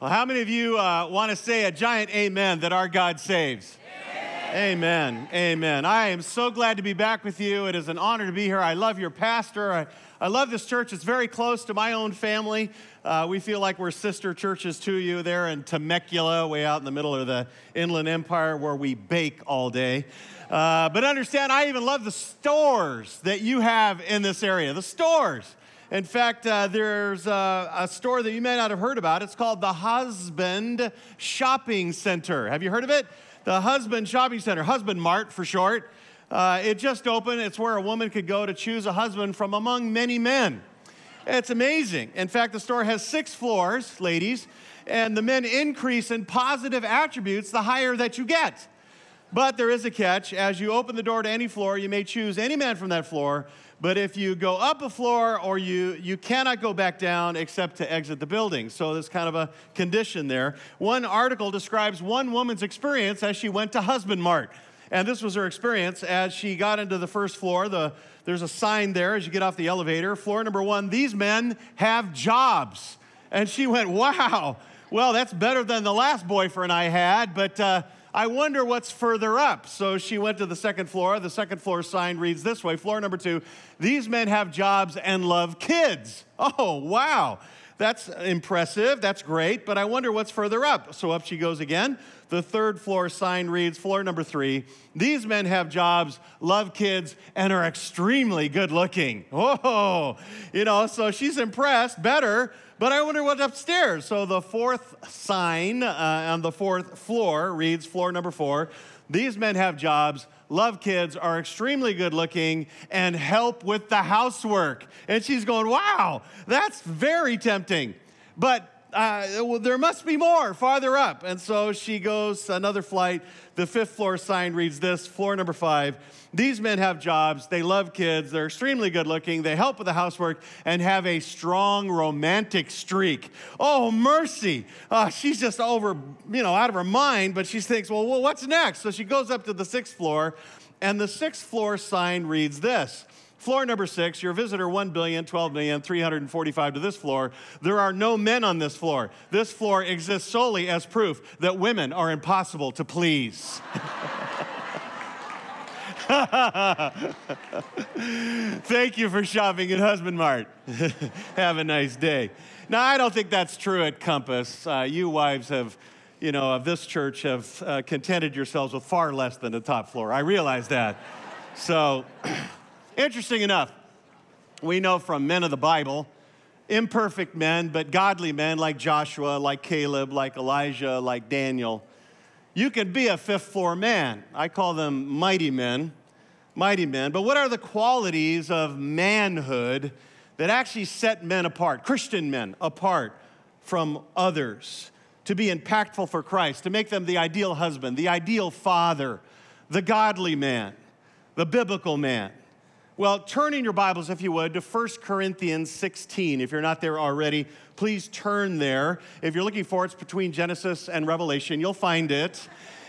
Well, how many of you uh, want to say a giant amen that our God saves? Amen. Amen. I am so glad to be back with you. It is an honor to be here. I love your pastor. I, I love this church. It's very close to my own family. Uh, we feel like we're sister churches to you there in Temecula, way out in the middle of the Inland Empire where we bake all day. Uh, but understand, I even love the stores that you have in this area. The stores. In fact, uh, there's a, a, store that you may not have heard about. It's called the Husband Shopping Center. Have you heard of it? The Husband Shopping Center, Husband Mart for short. Uh, it just opened. It's where a woman could go to choose a husband from among many men. It's amazing. In fact, the store has six floors, ladies, and the men increase in positive attributes the higher that you get. But there is a catch. As you open the door to any floor, you may choose any man from that floor but if you go up a floor or you, you cannot go back down except to exit the building. So there's kind of a condition there. One article describes one woman's experience as she went to Husband Mart. And this was her experience as she got into the first floor. The, there's a sign there as you get off the elevator. Floor number one, these men have jobs. And she went, wow, well, that's better than the last boyfriend I had, but uh, I wonder what's further up. So she went to the second floor. The second floor sign reads this way Floor number two, these men have jobs and love kids. Oh, wow. That's impressive. That's great. But I wonder what's further up. So up she goes again. The third floor sign reads, floor number three, these men have jobs, love kids, and are extremely good looking. Oh, you know, so she's impressed, better, but I wonder what's upstairs. So the fourth sign uh, on the fourth floor reads, floor number four, these men have jobs, love kids, are extremely good looking, and help with the housework. And she's going, wow, that's very tempting. But uh, well, there must be more farther up. And so she goes another flight. The fifth floor sign reads this floor number five. These men have jobs, they love kids, they're extremely good looking, they help with the housework, and have a strong romantic streak. Oh, mercy. Uh, she's just over, you know, out of her mind, but she thinks, well, well, what's next? So she goes up to the sixth floor, and the sixth floor sign reads this Floor number six, your visitor 1 billion, 12 million, 345 to this floor. There are no men on this floor. This floor exists solely as proof that women are impossible to please. Thank you for shopping at Husband Mart. have a nice day. Now, I don't think that's true at Compass. Uh, you wives have, you know, of this church have uh, contented yourselves with far less than the top floor. I realize that. So, Interesting enough, we know from men of the Bible, imperfect men, but godly men like Joshua, like Caleb, like Elijah, like Daniel, you can be a fifth floor man. I call them mighty men, mighty men. But what are the qualities of manhood that actually set men apart, Christian men apart from others, to be impactful for Christ, to make them the ideal husband, the ideal father, the godly man, the biblical man? Well, turn in your Bibles, if you would, to 1 Corinthians 16. If you're not there already, please turn there. If you're looking for it, it's between Genesis and Revelation. You'll find it.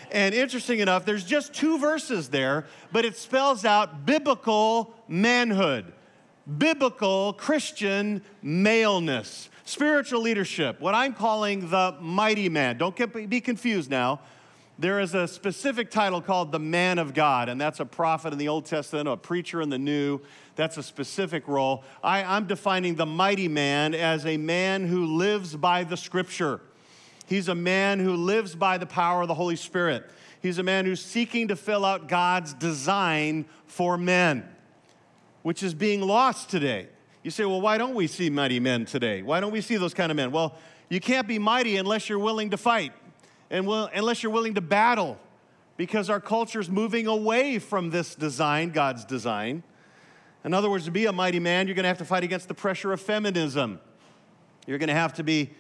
And interesting enough, there's just two verses there, but it spells out biblical manhood, biblical Christian maleness, spiritual leadership, what I'm calling the mighty man. Don't get, be confused now there is a specific title called the man of God, and that's a prophet in the Old Testament, a preacher in the New. That's a specific role. I, I'm defining the mighty man as a man who lives by the scripture. He's a man who lives by the power of the Holy Spirit. He's a man who's seeking to fill out God's design for men, which is being lost today. You say, well, why don't we see mighty men today? Why don't we see those kind of men? Well, you can't be mighty unless you're willing to fight and will, unless you're willing to battle, because our culture is moving away from this design, God's design. In other words, to be a mighty man, you're going to have to fight against the pressure of feminism. You're going to have to be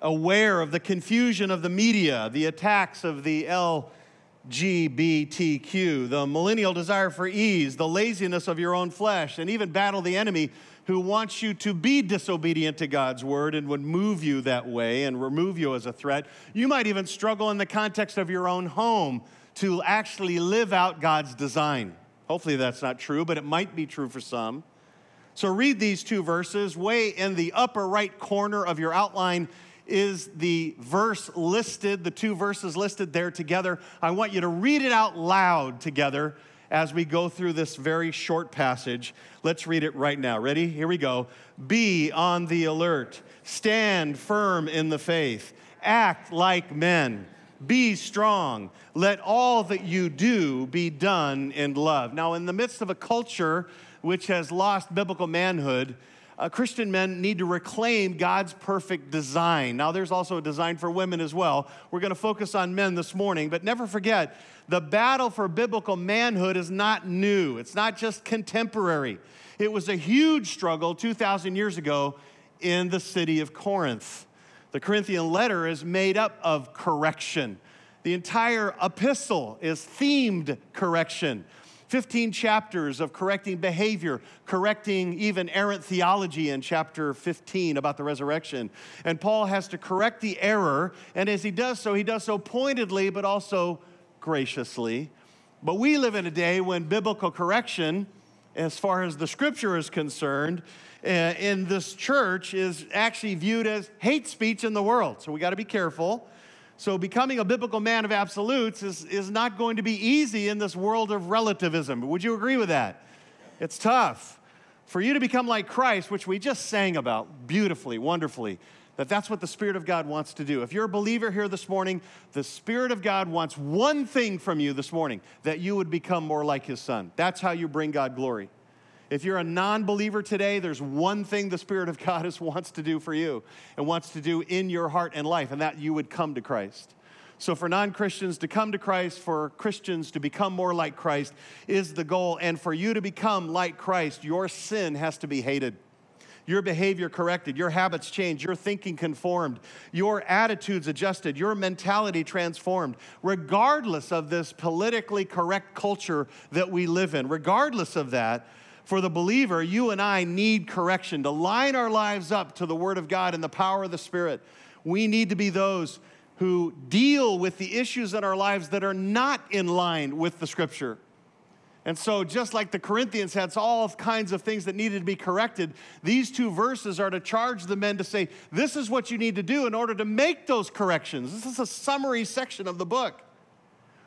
aware of the confusion of the media, the attacks of the LGBTQ, the millennial desire for ease, the laziness of your own flesh, and even battle the enemy who wants you to be disobedient to God's word and would move you that way and remove you as a threat. You might even struggle in the context of your own home to actually live out God's design. Hopefully, that's not true, but it might be true for some. So, read these two verses. Way in the upper right corner of your outline is the verse listed, the two verses listed there together. I want you to read it out loud together as we go through this very short passage. Let's read it right now. Ready? Here we go. Be on the alert, stand firm in the faith, act like men. Be strong. Let all that you do be done in love. Now, in the midst of a culture which has lost biblical manhood, uh, Christian men need to reclaim God's perfect design. Now, there's also a design for women as well. We're going to focus on men this morning, but never forget the battle for biblical manhood is not new, it's not just contemporary. It was a huge struggle 2,000 years ago in the city of Corinth. The Corinthian letter is made up of correction. The entire epistle is themed correction. 15 chapters of correcting behavior, correcting even errant theology in chapter 15 about the resurrection. And Paul has to correct the error, and as he does so, he does so pointedly but also graciously. But we live in a day when biblical correction, as far as the scripture is concerned, uh, in this church is actually viewed as hate speech in the world. So we got to be careful. So, becoming a biblical man of absolutes is, is not going to be easy in this world of relativism. Would you agree with that? It's tough. For you to become like Christ, which we just sang about beautifully, wonderfully, that that's what the Spirit of God wants to do. If you're a believer here this morning, the Spirit of God wants one thing from you this morning that you would become more like His Son. That's how you bring God glory. If you're a non believer today, there's one thing the Spirit of God is, wants to do for you and wants to do in your heart and life, and that you would come to Christ. So, for non Christians to come to Christ, for Christians to become more like Christ is the goal. And for you to become like Christ, your sin has to be hated, your behavior corrected, your habits changed, your thinking conformed, your attitudes adjusted, your mentality transformed, regardless of this politically correct culture that we live in. Regardless of that, for the believer, you and I need correction to line our lives up to the Word of God and the power of the Spirit. We need to be those who deal with the issues in our lives that are not in line with the Scripture. And so, just like the Corinthians had all kinds of things that needed to be corrected, these two verses are to charge the men to say, This is what you need to do in order to make those corrections. This is a summary section of the book.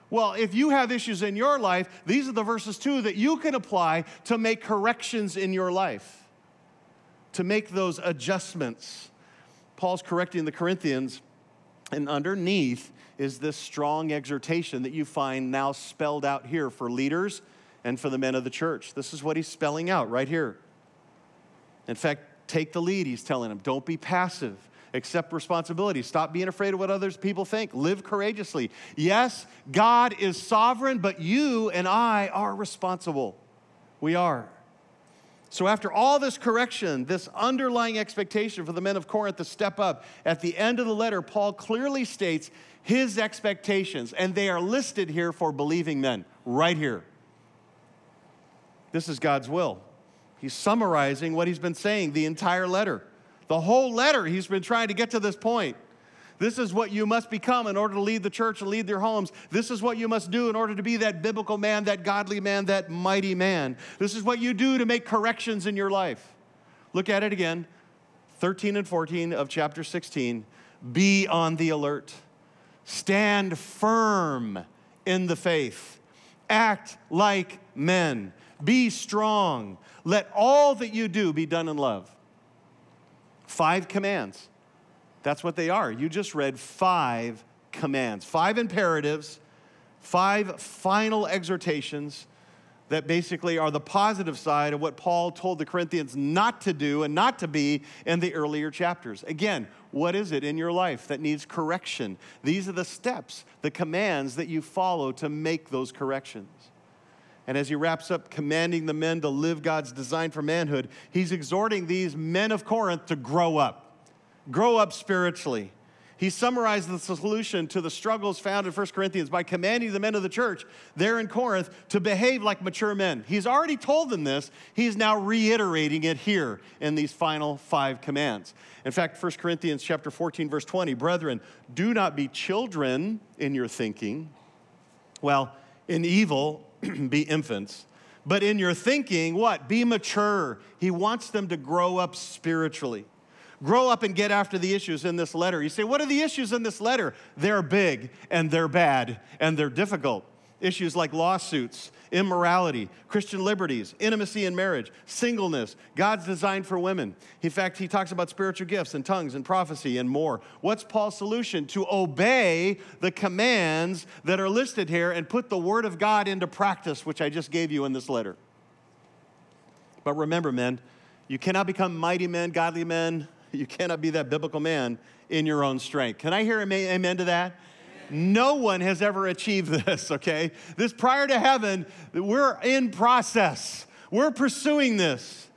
Well, if you have issues in your life, these are the verses too that you can apply to make corrections in your life, to make those adjustments. Paul's correcting the Corinthians, and underneath is this strong exhortation that you find now spelled out here for leaders and for the men of the church. This is what he's spelling out right here. In fact, take the lead, he's telling them. Don't be passive accept responsibility. Stop being afraid of what others people think. Live courageously. Yes, God is sovereign, but you and I are responsible. We are. So, after all this correction, this underlying expectation for the men of Corinth to step up, at the end of the letter, Paul clearly states his expectations, and they are listed here for believing men, right here. This is God's will. He's summarizing what he's been saying the entire letter. The whole letter, he's been trying to get to this point. This is what you must become in order to lead the church and lead their homes. This is what you must do in order to be that biblical man, that godly man, that mighty man. This is what you do to make corrections in your life. Look at it again 13 and 14 of chapter 16. Be on the alert, stand firm in the faith, act like men, be strong. Let all that you do be done in love. Five commands. That's what they are. You just read five commands, five imperatives, five final exhortations that basically are the positive side of what Paul told the Corinthians not to do and not to be in the earlier chapters. Again, what is it in your life that needs correction? These are the steps, the commands that you follow to make those corrections. And as he wraps up commanding the men to live God's design for manhood, he's exhorting these men of Corinth to grow up, grow up spiritually. He summarized the solution to the struggles found in 1 Corinthians by commanding the men of the church there in Corinth to behave like mature men. He's already told them this. He's now reiterating it here in these final five commands. In fact, 1 Corinthians chapter 14 verse 20, brethren, do not be children in your thinking. Well, in evil be infants. But in your thinking, what? Be mature. He wants them to grow up spiritually. Grow up and get after the issues in this letter. You say, What are the issues in this letter? They're big and they're bad and they're difficult. Issues like lawsuits, immorality, Christian liberties, intimacy in marriage, singleness, God's design for women. In fact, he talks about spiritual gifts and tongues and prophecy and more. What's Paul's solution? To obey the commands that are listed here and put the word of God into practice, which I just gave you in this letter. But remember, men, you cannot become mighty men, godly men. You cannot be that biblical man in your own strength. Can I hear amen to that? No one has ever achieved this, okay? This prior to heaven, we're in process. We're pursuing this.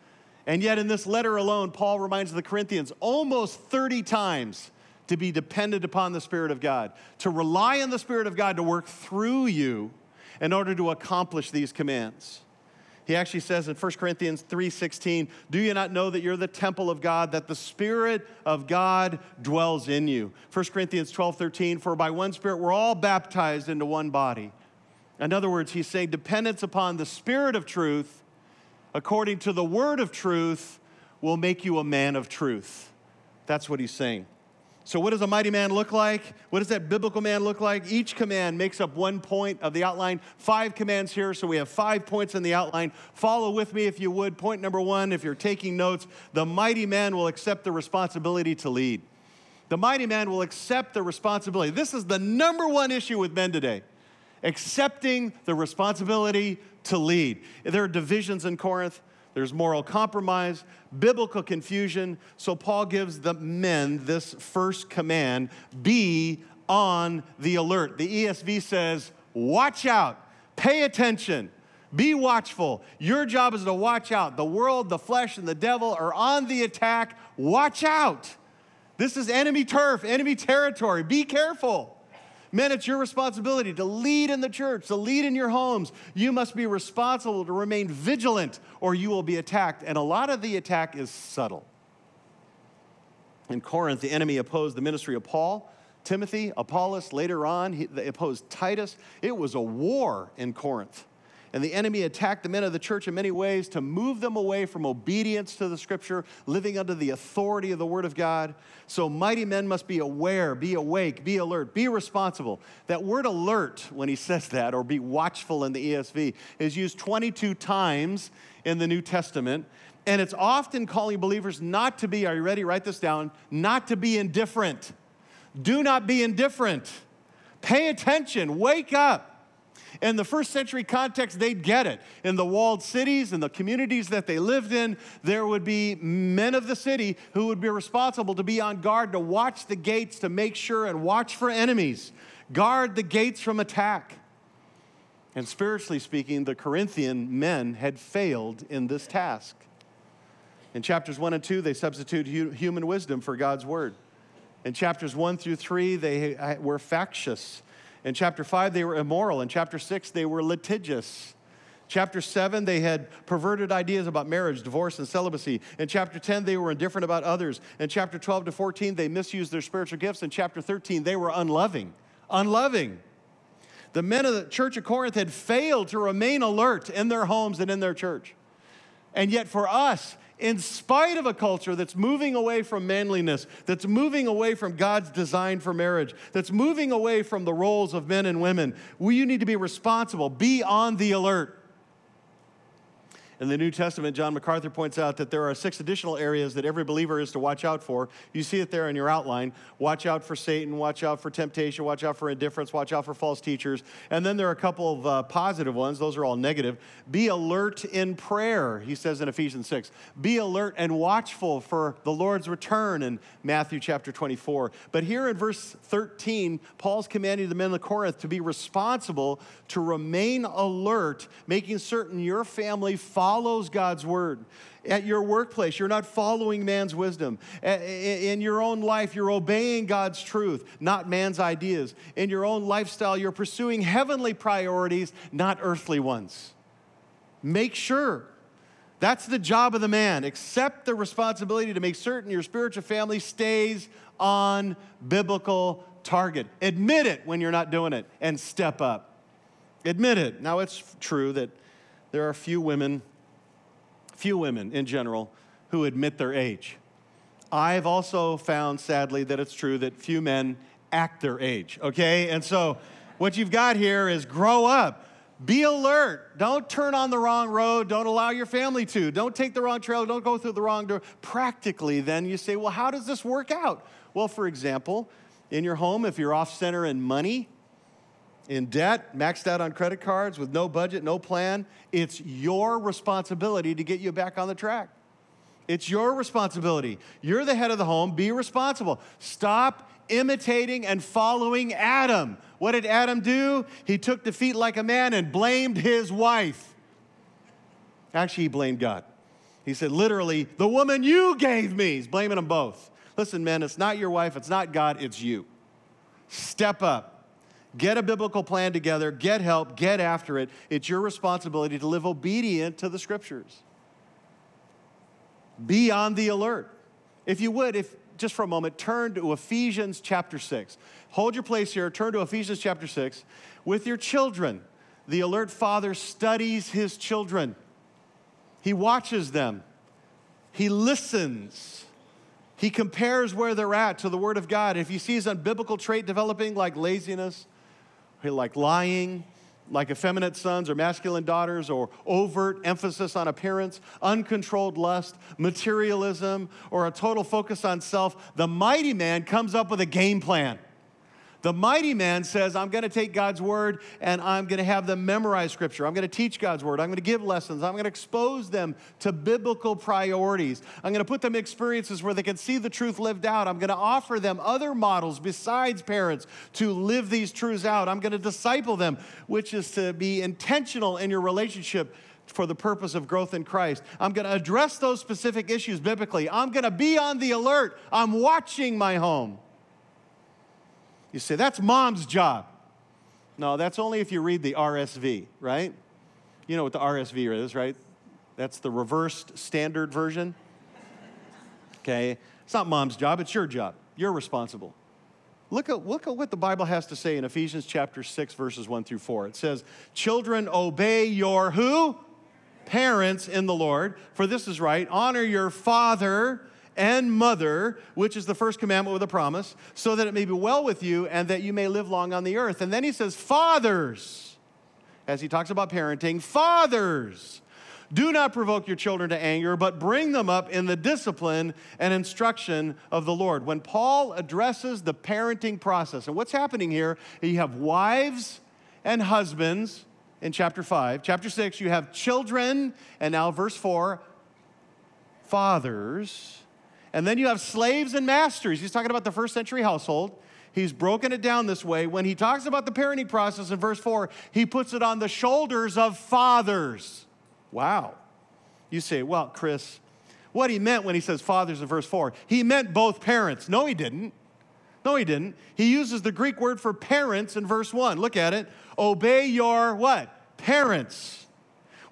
And yet, in this letter alone, Paul reminds the Corinthians almost 30 times to be dependent upon the Spirit of God, to rely on the Spirit of God to work through you in order to accomplish these commands. He actually says in 1 Corinthians 3:16, "Do you not know that you're the temple of God, that the Spirit of God dwells in you?" 1 Corinthians 12:13, "For by one Spirit we're all baptized into one body." In other words, he's saying dependence upon the Spirit of truth, according to the word of truth, will make you a man of truth. That's what he's saying. So, what does a mighty man look like? What does that biblical man look like? Each command makes up one point of the outline. Five commands here, so we have five points in the outline. Follow with me if you would. Point number one, if you're taking notes, the mighty man will accept the responsibility to lead. The mighty man will accept the responsibility. This is the number one issue with men today accepting the responsibility to lead. There are divisions in Corinth there's moral compromise, biblical confusion. So Paul gives the men this first command be on the alert. The ESV says, watch out, pay attention. Be watchful. Your job is to watch out. The world, the flesh, and the devil are on the attack. Watch out. This is enemy turf, enemy territory. Be careful. Men, it's your responsibility to lead in the church, to lead in your homes. You must be responsible to remain vigilant or you will be attacked. And a lot of the attack is subtle. In Corinth, the enemy opposed the ministry of Paul, Timothy, Apollos. Later on, he, they opposed Titus. It was a war in Corinth. And the enemy attacked the men of the church in many ways to move them away from obedience to the scripture, living under the authority of the word of God. So mighty men must be aware, be awake, be alert, be responsible. That word alert, when he says that, or be watchful in the ESV, is used 22 times in the New Testament. And it's often calling believers not to be, are you ready? Write this down, not to be indifferent. Do not be indifferent. Pay attention, wake up. In the first century context, they'd get it. In the walled cities and the communities that they lived in, there would be men of the city who would be responsible to be on guard to watch the gates to make sure and watch for enemies, guard the gates from attack. And spiritually speaking, the Corinthian men had failed in this task. In chapters 1 and 2, they substitute human wisdom for God's word. In chapters 1 through 3, they were factious in chapter 5, they were immoral. In chapter 6, they were litigious. Chapter 7, they had perverted ideas about marriage, divorce, and celibacy. In chapter 10, they were indifferent about others. In chapter 12 to 14, they misused their spiritual gifts. In chapter 13, they were unloving. Unloving. The men of the church of Corinth had failed to remain alert in their homes and in their church. And yet, for us, in spite of a culture that's moving away from manliness, that's moving away from God's design for marriage, that's moving away from the roles of men and women, we you need to be responsible, be on the alert. In the New Testament, John MacArthur points out that there are six additional areas that every believer is to watch out for. You see it there in your outline. Watch out for Satan, watch out for temptation, watch out for indifference, watch out for false teachers. And then there are a couple of uh, positive ones. Those are all negative. Be alert in prayer, he says in Ephesians 6. Be alert and watchful for the Lord's return in Matthew chapter 24. But here in verse 13, Paul's commanding the men of Corinth to be responsible, to remain alert, making certain your family follows follows God's word. At your workplace, you're not following man's wisdom. In your own life, you're obeying God's truth, not man's ideas. In your own lifestyle, you're pursuing heavenly priorities, not earthly ones. Make sure. That's the job of the man. Accept the responsibility to make certain your spiritual family stays on biblical target. Admit it when you're not doing it and step up. Admit it. Now, it's true that there are few women few women in general who admit their age. I've also found, sadly, that it's true that few men act their age, okay? And so what you've got here is grow up. Be alert. Don't turn on the wrong road. Don't allow your family to. Don't take the wrong trail. Don't go through the wrong door. Practically, then you say, well, how does this work out? Well, for example, in your home, if you're off center in money, in debt, maxed out on credit cards with no budget, no plan, it's your responsibility to get you back on the track. It's your responsibility. You're the head of the home. Be responsible. Stop imitating and following Adam. What did Adam do? He took defeat like a man and blamed his wife. Actually, he blamed God. He said, literally, the woman you gave me. He's blaming them both. Listen, men, it's not your wife, it's not God, it's you. Step up. Get a biblical plan together, get help, get after it. It's your responsibility to live obedient to the scriptures. Be on the alert. If you would, if just for a moment, turn to Ephesians chapter 6. Hold your place here, turn to Ephesians chapter 6 with your children. The alert father studies his children, he watches them, he listens. He compares where they're at to the Word of God. If he sees a biblical trait developing like laziness, like lying, like effeminate sons or masculine daughters, or overt emphasis on appearance, uncontrolled lust, materialism, or a total focus on self, the mighty man comes up with a game plan. The mighty man says, I'm going to take God's word and I'm going to have them memorize scripture. I'm going to teach God's word. I'm going to give lessons. I'm going to expose them to biblical priorities. I'm going to put them experiences where they can see the truth lived out. I'm going to offer them other models besides parents to live these truths out. I'm going to disciple them, which is to be intentional in your relationship for the purpose of growth in Christ. I'm going to address those specific issues biblically. I'm going to be on the alert. I'm watching my home. You say, that's mom's job. No, that's only if you read the RSV, right? You know what the RSV is, right? That's the reversed standard version. Okay? It's not mom's job, it's your job. You're responsible. Look at, look at what the Bible has to say in Ephesians chapter 6, verses 1 through 4. It says, Children, obey your who? Parents in the Lord, for this is right. Honor your father and mother, which is the first commandment with a promise, so that it may be well with you and that you may live long on the earth. And then he says, Fathers, as he talks about parenting, fathers, do not provoke your children to anger, but bring them up in the discipline and instruction of the Lord. When Paul addresses the parenting process, and what's happening here, you have wives and husbands in chapter 5. Chapter 6, you have children, and now verse 4, fathers. And then you have slaves and masters. He's talking about the first century household. He's broken it down this way. When he talks about the parenting process in verse 4, he puts it on the shoulders of fathers. Wow. You say, well, Chris, what he meant when he says fathers in verse 4, he meant both parents. No, he didn't. No, he didn't. He uses the Greek word for parents in verse 1. Look at it. Obey your what? Parents.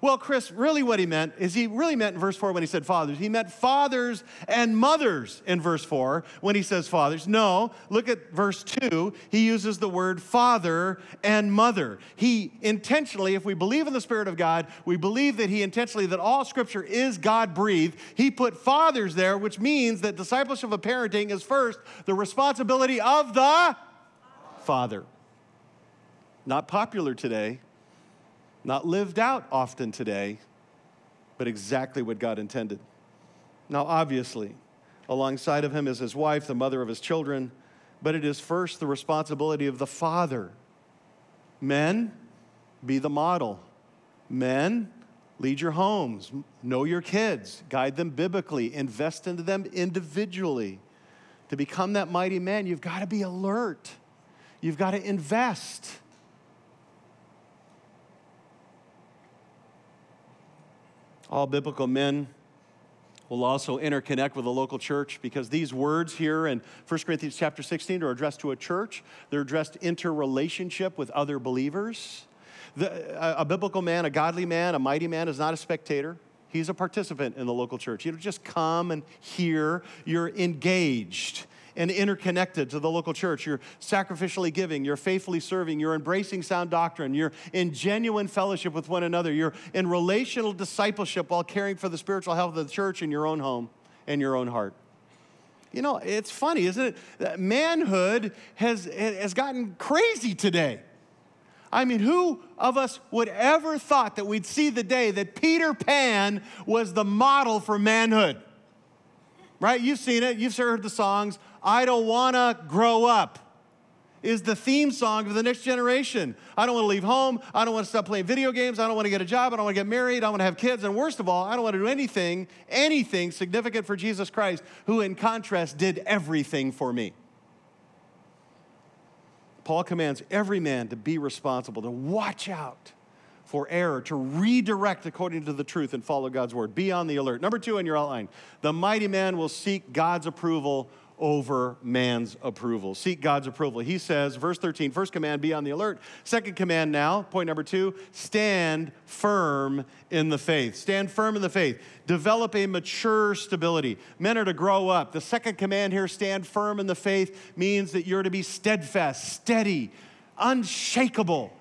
Well, Chris, really what he meant is he really meant in verse 4 when he said fathers. He meant fathers and mothers in verse 4 when he says fathers. No, look at verse 2. He uses the word father and mother. He intentionally, if we believe in the Spirit of God, we believe that he intentionally, that all scripture is God breathed. He put fathers there, which means that discipleship of parenting is first the responsibility of the father. Not popular today not lived out often today, but exactly what God intended. Now, obviously, alongside of him is his wife, the mother of his children, but it is first the responsibility of the father. Men, be the model. Men, lead your homes, know your kids, guide them biblically, invest into them individually. To become that mighty man, you've got to be alert, you've got to invest. All biblical men will also interconnect with the local church because these words here in 1 Corinthians chapter 16 are addressed to a church. They're addressed interrelationship with other believers. The, a, a biblical man, a godly man, a mighty man is not a spectator. He's a participant in the local church. You don't just come and hear, you're engaged and interconnected to the local church. You're sacrificially giving, you're faithfully serving, you're embracing sound doctrine, you're in genuine fellowship with one another, you're in relational discipleship while caring for the spiritual health of the church in your own home and your own heart. You know, it's funny, isn't it? Manhood has, has gotten crazy today. I mean, who of us would ever thought that we'd see the day that Peter Pan was the model for manhood? Right? You've seen it, you've heard the songs. I don't want to grow up is the theme song of the next generation. I don't want to leave home. I don't want to stop playing video games. I don't want to get a job. I don't want to get married. I want to have kids. And worst of all, I don't want to do anything, anything significant for Jesus Christ, who in contrast did everything for me. Paul commands every man to be responsible, to watch out for error, to redirect according to the truth and follow God's word. Be on the alert. Number two in your outline the mighty man will seek God's approval over man's approval. Seek God's approval. He says, verse 13, first command, be on the alert. Second command now, point number two, stand firm in the faith. Stand firm in the faith. Develop a mature stability. Men are to grow up. The second command here, stand firm in the faith, means that you're to be steadfast, steady, unshakable.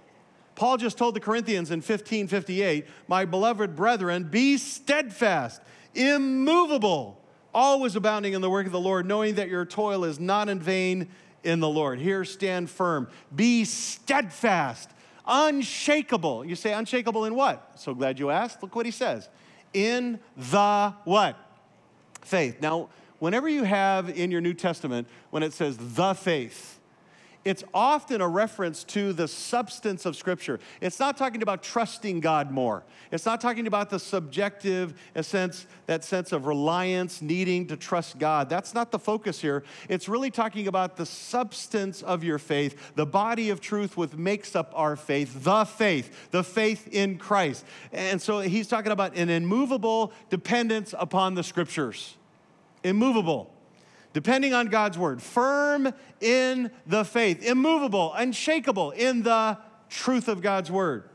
Paul just told the Corinthians in 1558, My beloved brethren, be steadfast, immovable always abounding in the work of the Lord, knowing that your toil is not in vain in the Lord. Here, stand firm. Be steadfast, unshakable. You say, unshakable in what? So glad you asked. Look what he says. In the what? Faith. Now, whenever you have in your New Testament, when it says the faith, it's often a reference to the substance of Scripture. It's not talking about trusting God more. It's not talking about the subjective sense, that sense of reliance, needing to trust God. That's not the focus here. It's really talking about the substance of your faith, the body of truth which makes up our faith, the faith, the faith in Christ. And so he's talking about an immovable dependence upon the Scriptures. Immovable depending on God's word, firm in the faith, immovable, unshakable in the truth of God's word.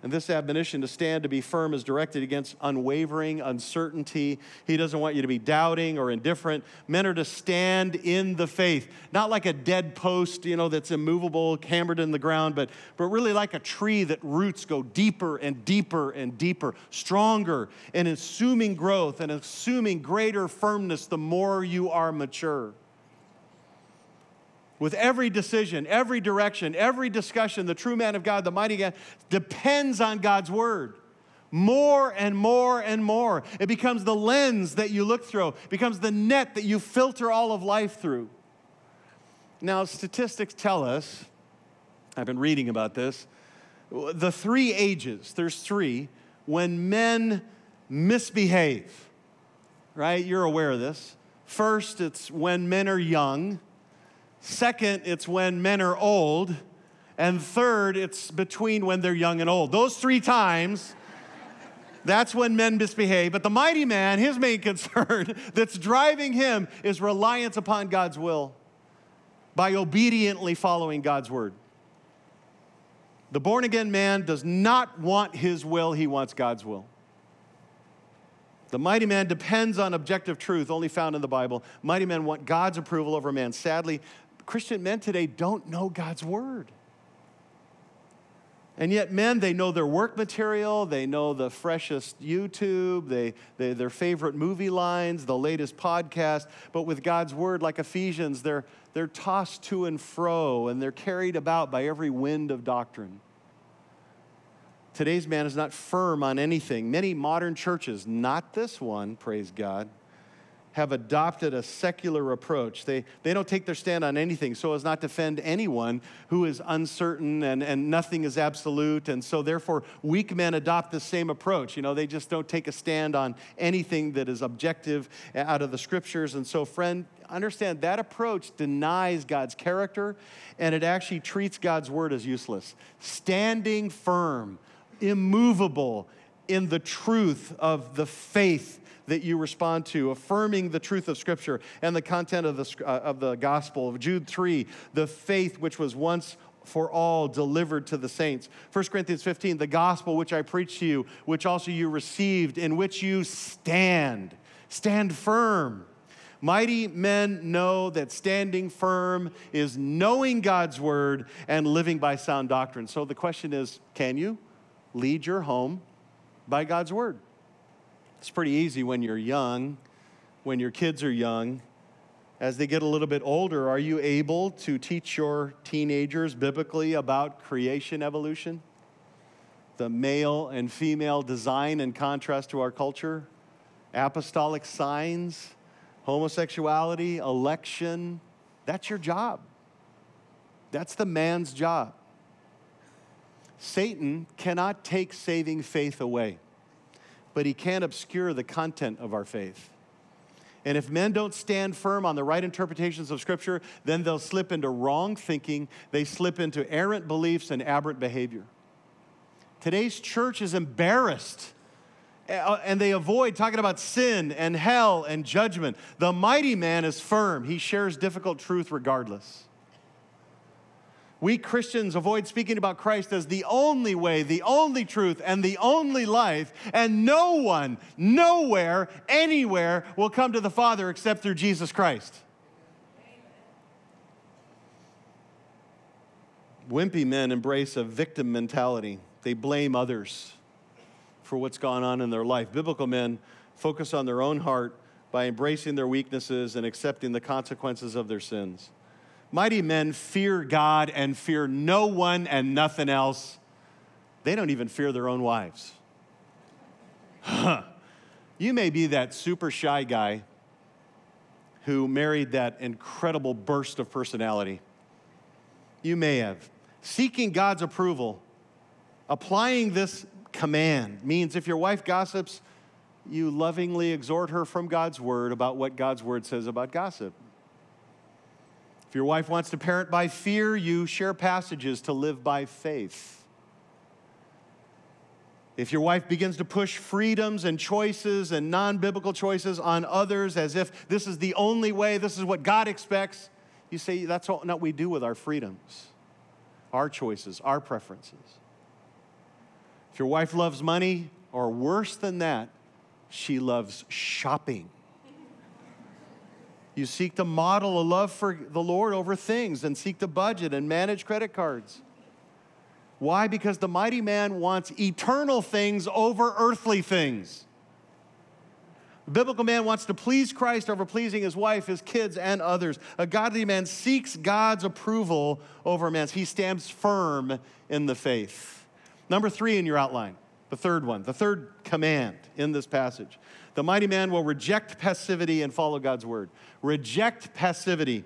And this admonition to stand to be firm is directed against unwavering uncertainty. He doesn't want you to be doubting or indifferent. Men are to stand in the faith, not like a dead post, you know, that's immovable, hammered in the ground, but, but really like a tree that roots go deeper and deeper and deeper, stronger, and assuming growth and assuming greater firmness the more you are mature with every decision, every direction, every discussion, the true man of God, the mighty God, depends on God's word. More and more and more. It becomes the lens that you look through, it becomes the net that you filter all of life through. Now, statistics tell us, I've been reading about this, the three ages, there's three, when men misbehave, right? You're aware of this. First, it's when men are young. Second, it's when men are old. And third, it's between when they're young and old. Those three times, that's when men misbehave. But the mighty man, his main concern that's driving him is reliance upon God's will by obediently following God's word. The born again man does not want his will, he wants God's will. The mighty man depends on objective truth only found in the Bible. Mighty men want God's approval over man. Sadly, Christian men today don't know God's word. And yet, men, they know their work material, they know the freshest YouTube, they, they, their favorite movie lines, the latest podcast. But with God's word, like Ephesians, they're, they're tossed to and fro and they're carried about by every wind of doctrine. Today's man is not firm on anything. Many modern churches, not this one, praise God, have adopted a secular approach. They, they don't take their stand on anything so as not to offend anyone who is uncertain and, and nothing is absolute. And so, therefore, weak men adopt the same approach. You know, they just don't take a stand on anything that is objective out of the scriptures. And so, friend, understand that approach denies God's character and it actually treats God's word as useless. Standing firm, immovable in the truth of the faith that you respond to, affirming the truth of Scripture and the content of the, uh, of the gospel. Of Jude 3, the faith which was once for all delivered to the saints. 1 Corinthians 15, the gospel which I preached to you, which also you received, in which you stand. Stand firm. Mighty men know that standing firm is knowing God's word and living by sound doctrine. So the question is can you lead your home by God's word? It's pretty easy when you're young, when your kids are young, as they get a little bit older, are you able to teach your teenagers biblically about creation evolution? The male and female design in contrast to our culture, apostolic signs, homosexuality, election. That's your job. That's the man's job. Satan cannot take saving faith away, but he can obscure the content of our faith. And if men don't stand firm on the right interpretations of Scripture, then they'll slip into wrong thinking, they slip into errant beliefs and aberrant behavior. Today's church is embarrassed uh, and they avoid talking about sin and hell and judgment. The mighty man is firm, he shares difficult truth regardless. We Christians avoid speaking about Christ as the only way, the only truth, and the only life, and no one, nowhere, anywhere will come to the Father except through Jesus Christ. Wimpy men embrace a victim mentality, they blame others for what's gone on in their life. Biblical men focus on their own heart by embracing their weaknesses and accepting the consequences of their sins. Mighty men fear God and fear no one and nothing else. They don't even fear their own wives. you may be that super shy guy who married that incredible burst of personality. You may have. Seeking God's approval, applying this command means if your wife gossips, you lovingly exhort her from God's word about what God's word says about gossip. If your wife wants to parent by fear, you share passages to live by faith. If your wife begins to push freedoms and choices and non biblical choices on others as if this is the only way, this is what God expects, you say that's not what we do with our freedoms, our choices, our preferences. If your wife loves money, or worse than that, she loves shopping. You seek to model a love for the Lord over things and seek to budget and manage credit cards. Why? Because the mighty man wants eternal things over earthly things. The biblical man wants to please Christ over pleasing his wife, his kids, and others. A godly man seeks God's approval over man's. He stands firm in the faith. Number three in your outline, the third one, the third command in this passage. The mighty man will reject passivity and follow God's word. Reject passivity.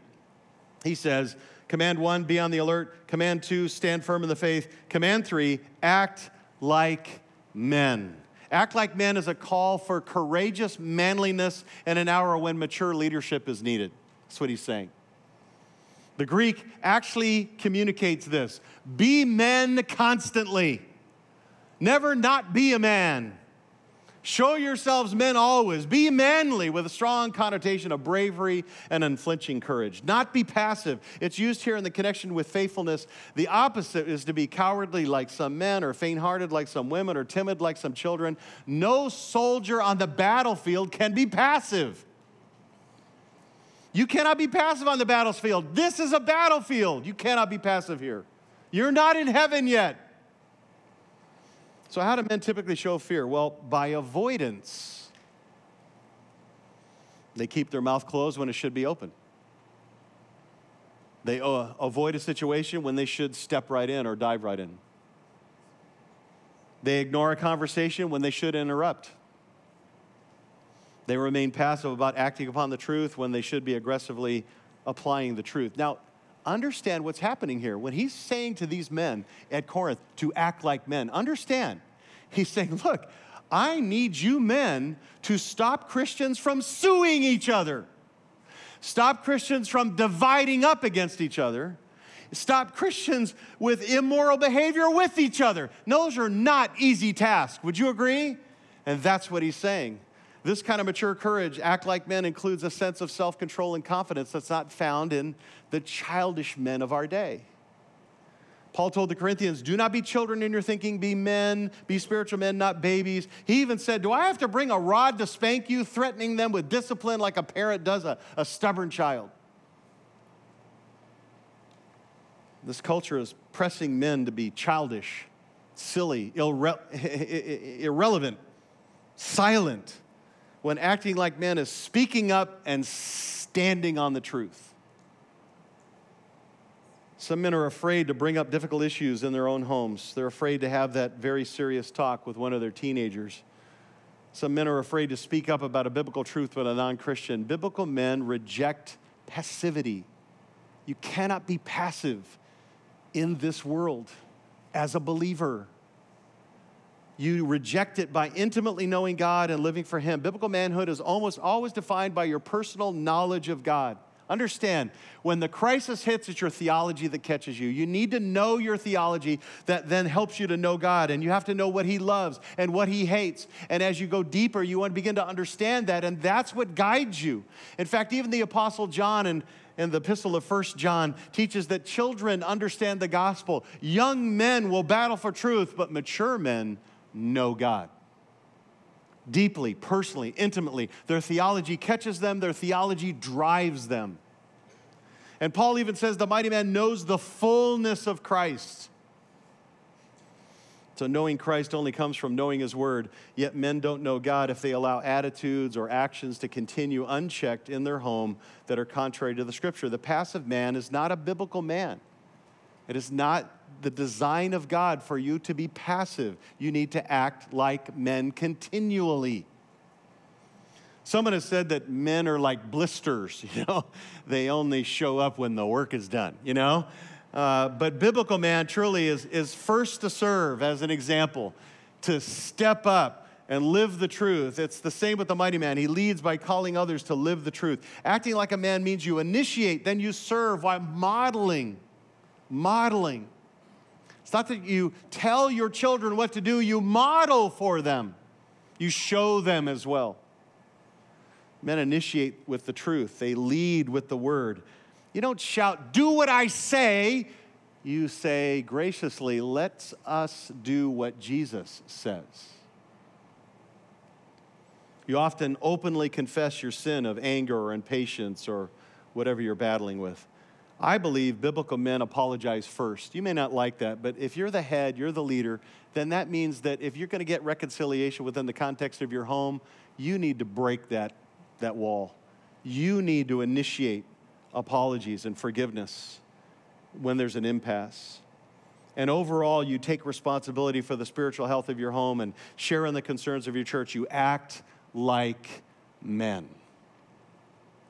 He says, Command one, be on the alert. Command two, stand firm in the faith. Command three, act like men. Act like men is a call for courageous manliness in an hour when mature leadership is needed. That's what he's saying. The Greek actually communicates this be men constantly. Never not be a man. Show yourselves men always. Be manly with a strong connotation of bravery and unflinching courage. Not be passive. It's used here in the connection with faithfulness. The opposite is to be cowardly like some men, or faint hearted like some women, or timid like some children. No soldier on the battlefield can be passive. You cannot be passive on the battlefield. This is a battlefield. You cannot be passive here. You're not in heaven yet. So, how do men typically show fear? Well, by avoidance. They keep their mouth closed when it should be open. They uh, avoid a situation when they should step right in or dive right in. They ignore a conversation when they should interrupt. They remain passive about acting upon the truth when they should be aggressively applying the truth. Now, understand what's happening here. When he's saying to these men at Corinth to act like men, understand, he's saying, look, I need you men to stop Christians from suing each other, stop Christians from dividing up against each other. Stop Christians with immoral behavior with each other. Those are not easy tasks. Would you agree? And that's what he's saying. This kind of mature courage, act like men, includes a sense of self control and confidence that's not found in the childish men of our day. Paul told the Corinthians, Do not be children in your thinking, be men, be spiritual men, not babies. He even said, Do I have to bring a rod to spank you, threatening them with discipline like a parent does a, a stubborn child? This culture is pressing men to be childish, silly, irre- irrelevant, silent when acting like men is speaking up and standing on the truth. Some men are afraid to bring up difficult issues in their own homes. They're afraid to have that very serious talk with one of their teenagers. Some men are afraid to speak up about a biblical truth with a non Christian. Biblical men reject passivity. You cannot be passive in this world as a believer. You reject it by intimately knowing God and living for Him. Biblical manhood is almost always defined by your personal knowledge of God. Understand, when the crisis hits, it's your theology that catches you. You need to know your theology that then helps you to know God. And you have to know what He loves and what He hates. And as you go deeper, you want to begin to understand that. And that's what guides you. In fact, even the Apostle John in, in the epistle of First John teaches that children understand the gospel. Young men will battle for truth, but mature men know God deeply, personally, intimately. Their theology catches them, their theology drives them. And Paul even says the mighty man knows the fullness of Christ. So, knowing Christ only comes from knowing His Word. Yet, men don't know God if they allow attitudes or actions to continue unchecked in their home that are contrary to the Scripture. The passive man is not a biblical man. It is not the design of God for you to be passive. You need to act like men continually. Someone has said that men are like blisters, you know, they only show up when the work is done, you know? Uh, but biblical man truly is, is first to serve as an example, to step up and live the truth. It's the same with the mighty man. He leads by calling others to live the truth. Acting like a man means you initiate, then you serve while modeling. Modeling. It's not that you tell your children what to do, you model for them, you show them as well. Men initiate with the truth, they lead with the word. You don't shout, Do what I say. You say graciously, Let us do what Jesus says. You often openly confess your sin of anger or impatience or whatever you're battling with. I believe biblical men apologize first. You may not like that, but if you're the head, you're the leader, then that means that if you're going to get reconciliation within the context of your home, you need to break that that wall. You need to initiate apologies and forgiveness when there's an impasse. And overall, you take responsibility for the spiritual health of your home and share in the concerns of your church. You act like men.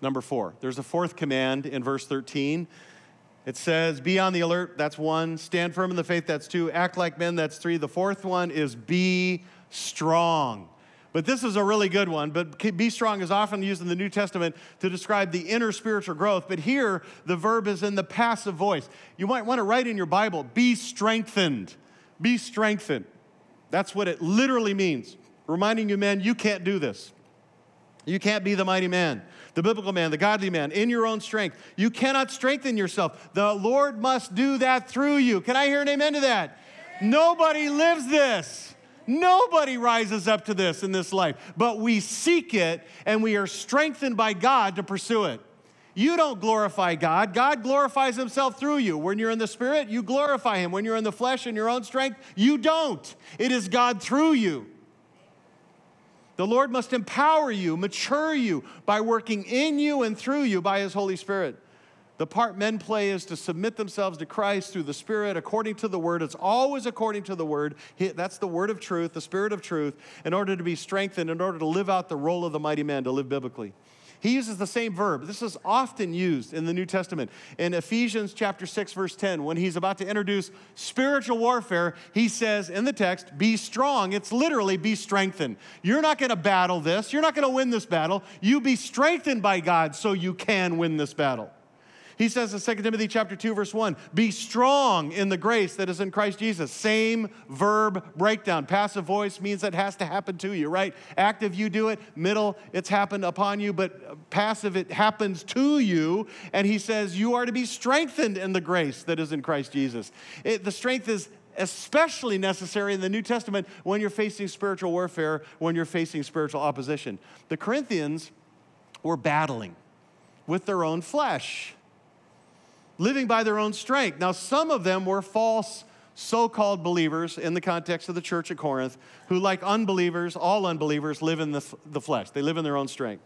Number four, there's a fourth command in verse 13. It says, Be on the alert, that's one. Stand firm in the faith, that's two. Act like men, that's three. The fourth one is be strong. But this is a really good one. But be strong is often used in the New Testament to describe the inner spiritual growth. But here, the verb is in the passive voice. You might want to write in your Bible, be strengthened. Be strengthened. That's what it literally means. Reminding you, men, you can't do this. You can't be the mighty man, the biblical man, the godly man in your own strength. You cannot strengthen yourself. The Lord must do that through you. Can I hear an amen to that? Nobody lives this. Nobody rises up to this in this life, but we seek it and we are strengthened by God to pursue it. You don't glorify God. God glorifies himself through you. When you're in the spirit, you glorify him. When you're in the flesh and your own strength, you don't. It is God through you. The Lord must empower you, mature you by working in you and through you by his Holy Spirit. The part men play is to submit themselves to Christ through the Spirit according to the Word. It's always according to the Word. That's the Word of truth, the Spirit of truth, in order to be strengthened, in order to live out the role of the mighty man, to live biblically. He uses the same verb. This is often used in the New Testament. In Ephesians chapter 6 verse 10, when he's about to introduce spiritual warfare, he says in the text, "Be strong." It's literally be strengthened. You're not going to battle this. You're not going to win this battle. You be strengthened by God so you can win this battle. He says in 2 Timothy chapter 2 verse 1, "Be strong in the grace that is in Christ Jesus." Same verb breakdown. Passive voice means that has to happen to you, right? Active you do it, middle it's happened upon you, but passive it happens to you, and he says you are to be strengthened in the grace that is in Christ Jesus. It, the strength is especially necessary in the New Testament when you're facing spiritual warfare, when you're facing spiritual opposition. The Corinthians were battling with their own flesh living by their own strength. Now, some of them were false so called believers in the context of the church at Corinth who, like unbelievers, all unbelievers, live in the, the flesh. They live in their own strength.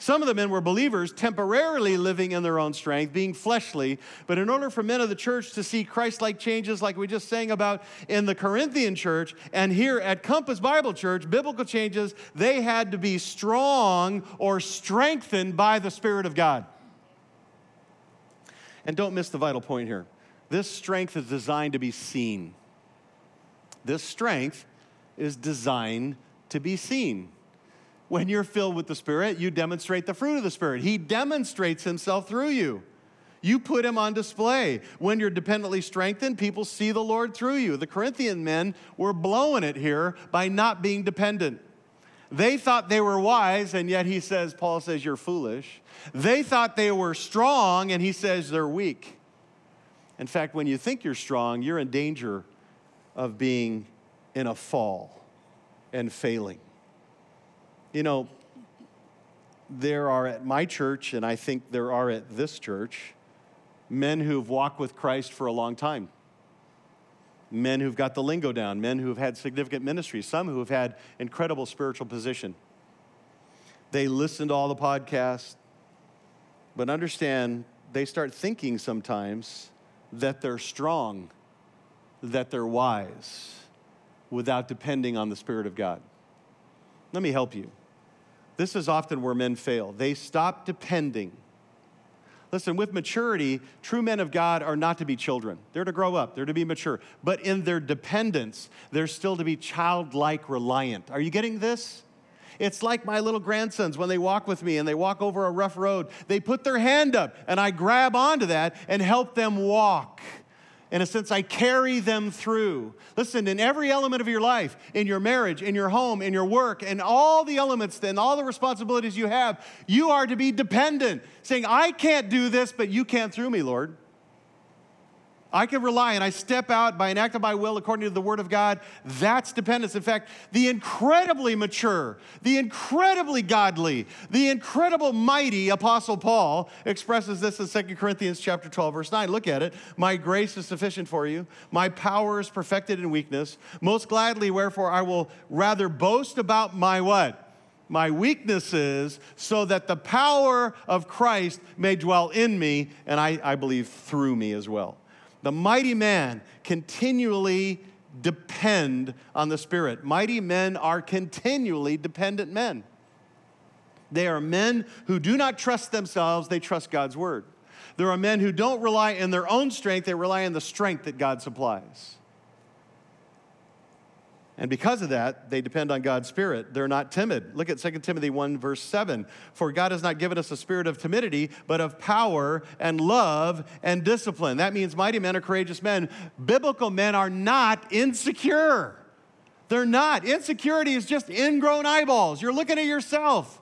Some of the men were believers, temporarily living in their own strength, being fleshly. But in order for men of the church to see Christ like changes, like we just sang about in the Corinthian church and here at Compass Bible Church, biblical changes, they had to be strong or strengthened by the Spirit of God. And don't miss the vital point here this strength is designed to be seen. This strength is designed to be seen. When you're filled with the Spirit, you demonstrate the fruit of the Spirit. He demonstrates Himself through you. You put him on display. When you're dependently strengthened, people see the Lord through you. The Corinthian men were blowing it here by not being dependent. They thought they were wise, and yet he says, Paul says, you're foolish. They thought they were strong, and he says they're weak. In fact, when you think you're strong, you're in danger of being in a fall and failing. You know, there are at my church, and I think there are at this church, men who've walked with Christ for a long time. Men who've got the lingo down, men who've had significant ministry, some who have had incredible spiritual position. They listen to all the podcasts, but understand they start thinking sometimes that they're strong, that they're wise, without depending on the Spirit of God. Let me help you. This is often where men fail. They stop depending. Listen, with maturity, true men of God are not to be children. They're to grow up, they're to be mature. But in their dependence, they're still to be childlike reliant. Are you getting this? It's like my little grandsons when they walk with me and they walk over a rough road. They put their hand up and I grab onto that and help them walk in a sense, I carry them through. Listen, in every element of your life, in your marriage, in your home, in your work, and all the elements and all the responsibilities you have, you are to be dependent, saying, I can't do this, but you can through me, Lord. I can rely and I step out by an act of my will according to the Word of God. That's dependence. In fact, the incredibly mature, the incredibly godly, the incredible mighty Apostle Paul expresses this in 2 Corinthians chapter 12, verse 9. Look at it. My grace is sufficient for you. My power is perfected in weakness. Most gladly, wherefore, I will rather boast about my what? my weaknesses so that the power of Christ may dwell in me and I, I believe through me as well. The mighty man continually depend on the Spirit. Mighty men are continually dependent men. They are men who do not trust themselves, they trust God's word. There are men who don't rely in their own strength, they rely on the strength that God supplies. And because of that, they depend on God's Spirit. They're not timid. Look at 2 Timothy 1, verse 7. For God has not given us a spirit of timidity, but of power and love and discipline. That means mighty men are courageous men. Biblical men are not insecure. They're not. Insecurity is just ingrown eyeballs. You're looking at yourself.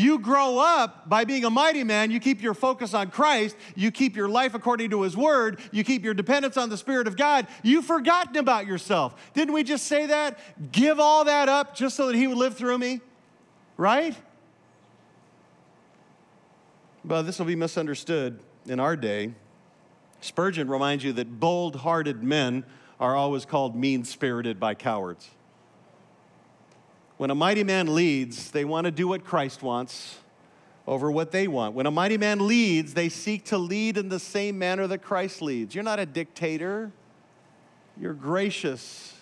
You grow up by being a mighty man. You keep your focus on Christ. You keep your life according to His Word. You keep your dependence on the Spirit of God. You've forgotten about yourself. Didn't we just say that? Give all that up just so that He would live through me? Right? But this will be misunderstood in our day. Spurgeon reminds you that bold hearted men are always called mean spirited by cowards. When a mighty man leads, they want to do what Christ wants over what they want. When a mighty man leads, they seek to lead in the same manner that Christ leads. You're not a dictator, you're gracious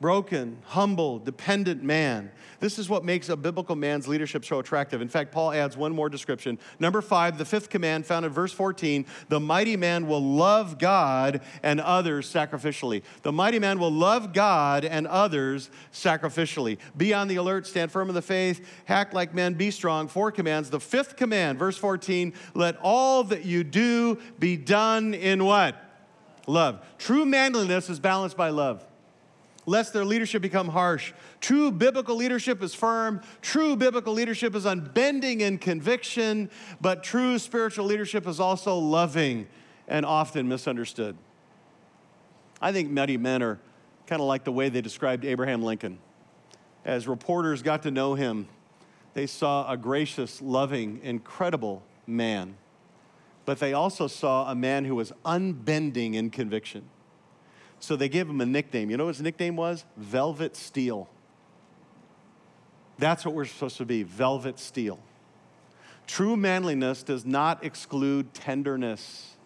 broken, humble, dependent man. This is what makes a biblical man's leadership so attractive. In fact, Paul adds one more description. Number five, the fifth command found in verse 14 the mighty man will love God and others sacrificially. The mighty man will love God and others sacrificially. Be on the alert, stand firm in the faith, act like men, be strong. Four commands. The fifth command, verse 14, let all that you do be done in what? Love. True manliness is balanced by love lest their leadership become harsh. True biblical leadership is firm. True biblical leadership is unbending in conviction, but true spiritual leadership is also loving and often misunderstood. I think many men are kind of like the way they described Abraham Lincoln. As reporters got to know him, they saw a gracious, loving, incredible man. But they also saw a man who was unbending in conviction. So they gave him a nickname. You know what his nickname was? Velvet Steel. That's what we're supposed to be velvet steel. True manliness does not exclude tenderness.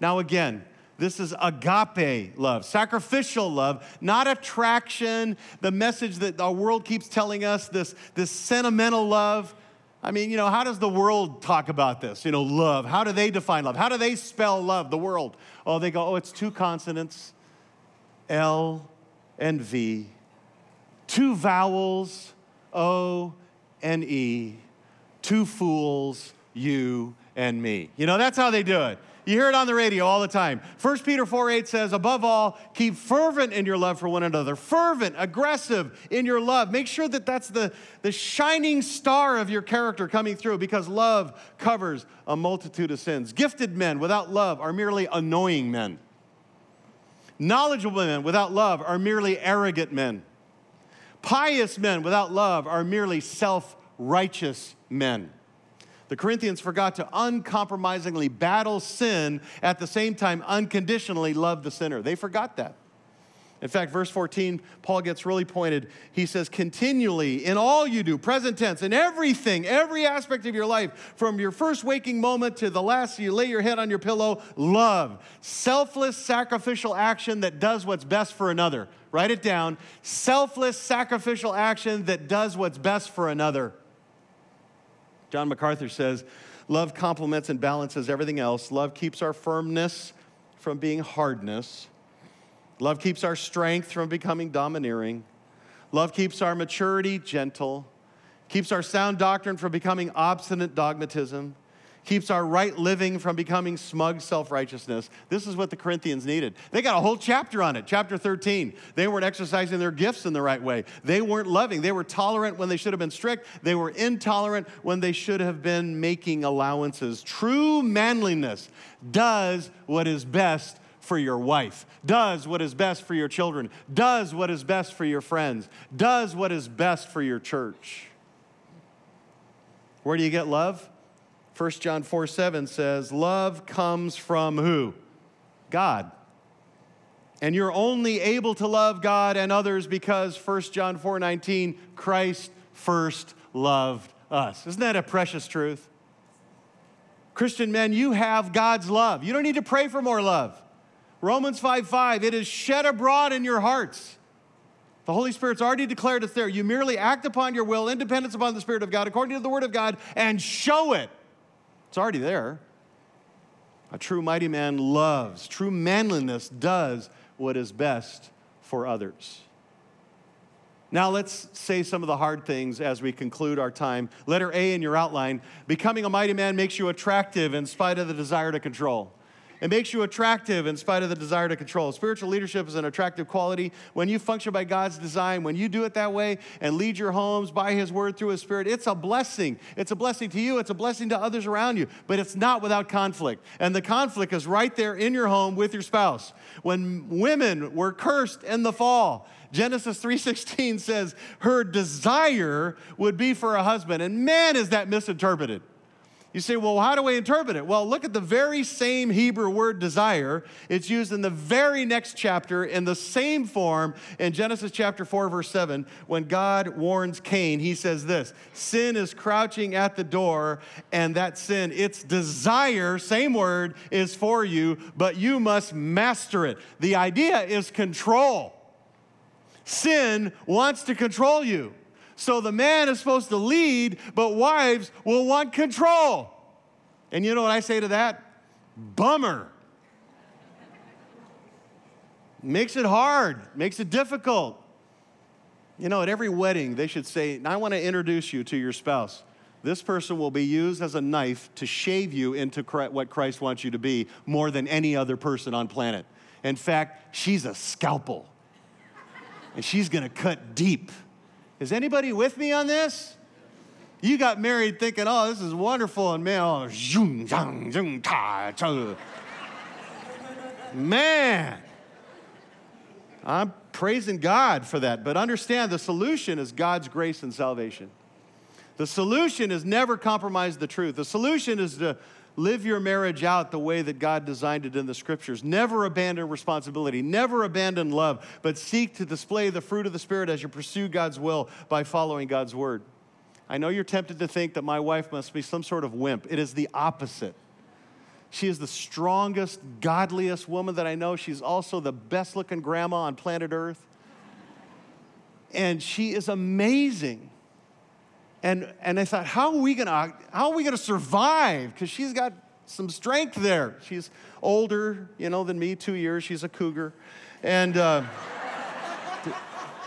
Now, again, this is agape love, sacrificial love, not attraction, the message that our world keeps telling us, this, this sentimental love. I mean, you know, how does the world talk about this? You know, love. How do they define love? How do they spell love, the world? Oh, they go, oh, it's two consonants, L and V, two vowels, O and E, two fools, you and me. You know, that's how they do it. You hear it on the radio all the time. 1 Peter 4 8 says, Above all, keep fervent in your love for one another. Fervent, aggressive in your love. Make sure that that's the, the shining star of your character coming through because love covers a multitude of sins. Gifted men without love are merely annoying men. Knowledgeable men without love are merely arrogant men. Pious men without love are merely self righteous men. The Corinthians forgot to uncompromisingly battle sin at the same time unconditionally love the sinner. They forgot that. In fact, verse 14, Paul gets really pointed. He says, continually, in all you do, present tense, in everything, every aspect of your life, from your first waking moment to the last you lay your head on your pillow, love. Selfless, sacrificial action that does what's best for another. Write it down. Selfless, sacrificial action that does what's best for another. John MacArthur says, Love complements and balances everything else. Love keeps our firmness from being hardness. Love keeps our strength from becoming domineering. Love keeps our maturity gentle, keeps our sound doctrine from becoming obstinate dogmatism, keeps our right living from becoming smug self righteousness. This is what the Corinthians needed. They got a whole chapter on it, chapter 13. They weren't exercising their gifts in the right way. They weren't loving. They were tolerant when they should have been strict. They were intolerant when they should have been making allowances. True manliness does what is best for your wife, does what is best for your children, does what is best for your friends, does what is best for your church. Where do you get love? 1 John 4 7 says, Love comes from who? God. And you're only able to love God and others because 1 John 4 19, Christ first loved us. Isn't that a precious truth? Christian men, you have God's love. You don't need to pray for more love. Romans 5 5, it is shed abroad in your hearts. The Holy Spirit's already declared it's there. You merely act upon your will, independence upon the Spirit of God, according to the Word of God, and show it. It's already there. A true mighty man loves, true manliness does what is best for others. Now, let's say some of the hard things as we conclude our time. Letter A in your outline becoming a mighty man makes you attractive in spite of the desire to control. It makes you attractive in spite of the desire to control. Spiritual leadership is an attractive quality. When you function by God's design, when you do it that way and lead your homes by His word through His Spirit, it's a blessing. It's a blessing to you, it's a blessing to others around you, but it's not without conflict. And the conflict is right there in your home with your spouse. When women were cursed in the fall, Genesis 3:16 says her desire would be for a husband. And man is that misinterpreted. You say, well, how do I interpret it? Well, look at the very same Hebrew word desire. It's used in the very next chapter in the same form in Genesis chapter 4, verse 7. When God warns Cain, he says this Sin is crouching at the door, and that sin, its desire, same word, is for you, but you must master it. The idea is control. Sin wants to control you. So the man is supposed to lead, but wives will want control. And you know what I say to that? Bummer. makes it hard, makes it difficult. You know, at every wedding, they should say, I want to introduce you to your spouse. This person will be used as a knife to shave you into what Christ wants you to be more than any other person on planet. In fact, she's a scalpel, and she's going to cut deep. Is anybody with me on this? You got married thinking, oh, this is wonderful, and man, oh, ta, ta. man, I'm praising God for that. But understand the solution is God's grace and salvation. The solution is never compromise the truth. The solution is to live your marriage out the way that God designed it in the scriptures. Never abandon responsibility, never abandon love, but seek to display the fruit of the Spirit as you pursue God's will by following God's word. I know you're tempted to think that my wife must be some sort of wimp. It is the opposite. She is the strongest, godliest woman that I know. She's also the best looking grandma on planet Earth. And she is amazing. And, and I thought, how are we gonna, how are we gonna survive? Because she's got some strength there. She's older, you know, than me, two years. She's a cougar. And uh, did,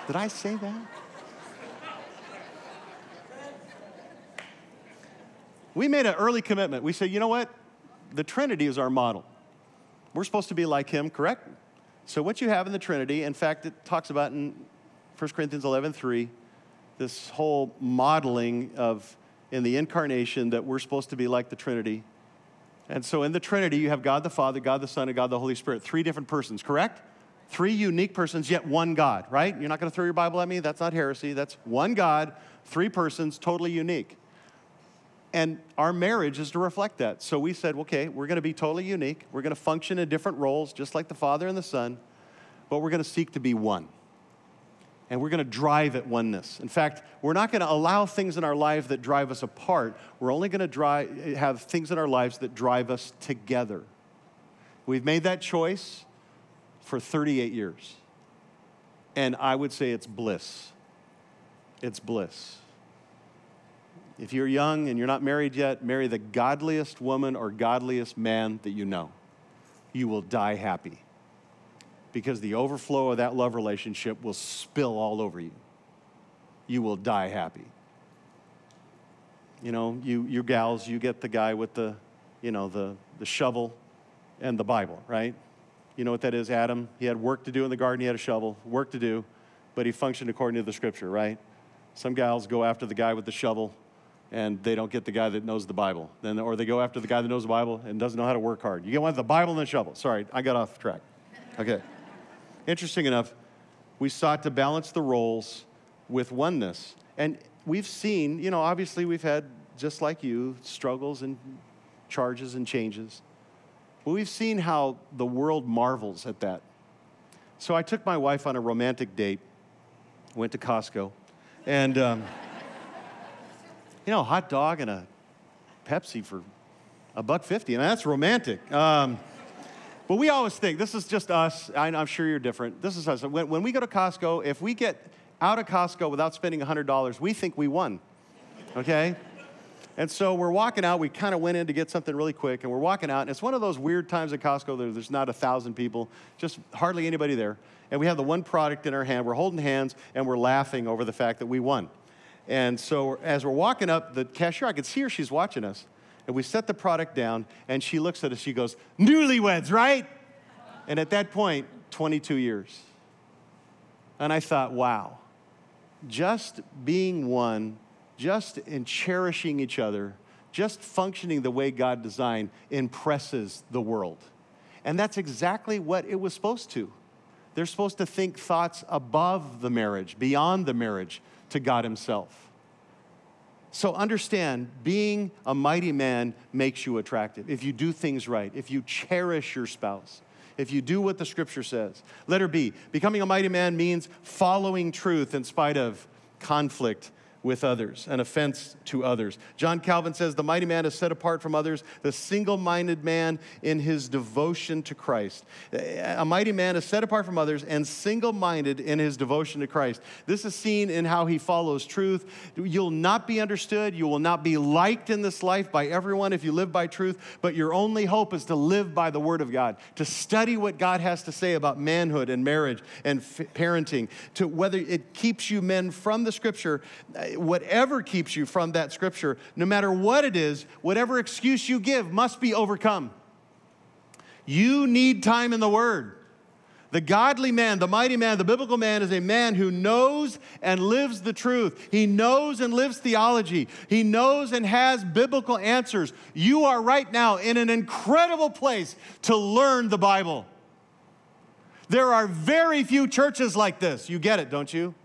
did I say that? We made an early commitment. We said, you know what? The Trinity is our model. We're supposed to be like him, correct? So what you have in the Trinity, in fact, it talks about in 1 Corinthians 11, 3, this whole modeling of in the incarnation that we're supposed to be like the Trinity. And so in the Trinity, you have God the Father, God the Son, and God the Holy Spirit. Three different persons, correct? Three unique persons, yet one God, right? You're not going to throw your Bible at me? That's not heresy. That's one God, three persons, totally unique. And our marriage is to reflect that. So we said, okay, we're going to be totally unique. We're going to function in different roles, just like the Father and the Son, but we're going to seek to be one. And we're going to drive at oneness. In fact, we're not going to allow things in our life that drive us apart. We're only going to have things in our lives that drive us together. We've made that choice for 38 years. And I would say it's bliss. It's bliss. If you're young and you're not married yet, marry the godliest woman or godliest man that you know. You will die happy because the overflow of that love relationship will spill all over you. You will die happy. You know, you, you gals, you get the guy with the, you know, the, the shovel and the Bible, right? You know what that is, Adam? He had work to do in the garden, he had a shovel, work to do, but he functioned according to the scripture, right? Some gals go after the guy with the shovel and they don't get the guy that knows the Bible. Then, or they go after the guy that knows the Bible and doesn't know how to work hard. You get one with the Bible and the shovel. Sorry, I got off track. Okay. Interesting enough, we sought to balance the roles with oneness. And we've seen, you know, obviously we've had, just like you, struggles and charges and changes. But we've seen how the world marvels at that. So I took my wife on a romantic date, went to Costco, and. Um, you know, hot dog and a Pepsi for a buck fifty. and that's romantic. Um, but we always think this is just us. I, am sure you're different. This is us. When, when we go to Costco, if we get out of Costco without spending $100, we think we won. Okay? And so we're walking out. We kind of went in to get something really quick, and we're walking out. And it's one of those weird times at Costco. There, there's not a thousand people, just hardly anybody there. And we have the one product in our hand. We're holding hands, and we're laughing over the fact that we won. And so as we're walking up, the cashier, I could see her, she's watching us. And we set the product down, and she looks at us, she goes, Newlyweds, right? And at that point, 22 years. And I thought, wow, just being one, just in cherishing each other, just functioning the way God designed impresses the world. And that's exactly what it was supposed to. They're supposed to think thoughts above the marriage, beyond the marriage, to God Himself. So understand, being a mighty man makes you attractive. If you do things right, if you cherish your spouse, if you do what the scripture says. Letter B, becoming a mighty man means following truth in spite of conflict with others, an offense to others. John Calvin says the mighty man is set apart from others, the single minded man in his devotion to Christ. A mighty man is set apart from others and single minded in his devotion to Christ. This is seen in how he follows truth. You'll not be understood, you will not be liked in this life by everyone if you live by truth, but your only hope is to live by the Word of God, to study what God has to say about manhood and marriage and f- parenting, to whether it keeps you men from the Scripture whatever keeps you from that scripture, no matter what it is, whatever excuse you give must be overcome. You need time in the Word. The godly man, the mighty man, the biblical man is a man who knows and lives the truth. He knows and lives theology. He knows and has biblical answers. You are right now in an incredible place to learn the Bible. There are very few churches like this. You get it, don't you?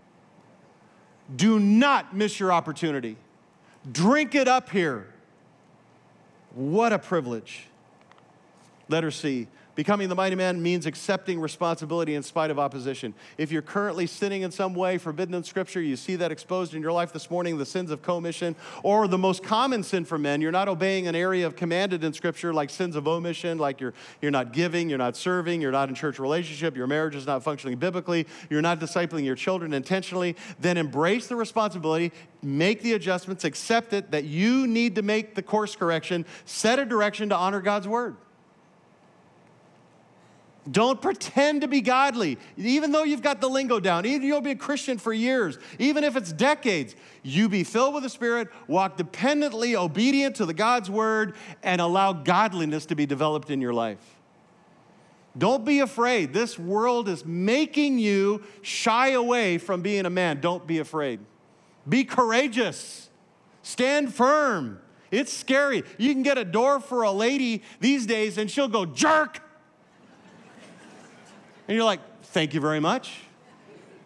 Do not miss your opportunity. Drink it up here. What a privilege. Letter C. Becoming the mighty man means accepting responsibility in spite of opposition. If you're currently sinning in some way forbidden in Scripture, you see that exposed in your life this morning, the sins of commission, or the most common sin for men, you're not obeying an area of commanded in Scripture, like sins of omission, like you're, you're not giving, you're not serving, you're not in church relationship, your marriage is not functioning biblically, you're not discipling your children intentionally, then embrace the responsibility, make the adjustments, accept it that you need to make the course correction, set a direction to honor God's word. Don't pretend to be godly. Even though you've got the lingo down, even you'll be a Christian for years, even if it's decades, you be filled with the Spirit, walk dependently obedient to the God's word, and allow godliness to be developed in your life. Don't be afraid. This world is making you shy away from being a man. Don't be afraid. Be courageous. Stand firm. It's scary. You can get a door for a lady these days and she'll go jerk and you're like, thank you very much.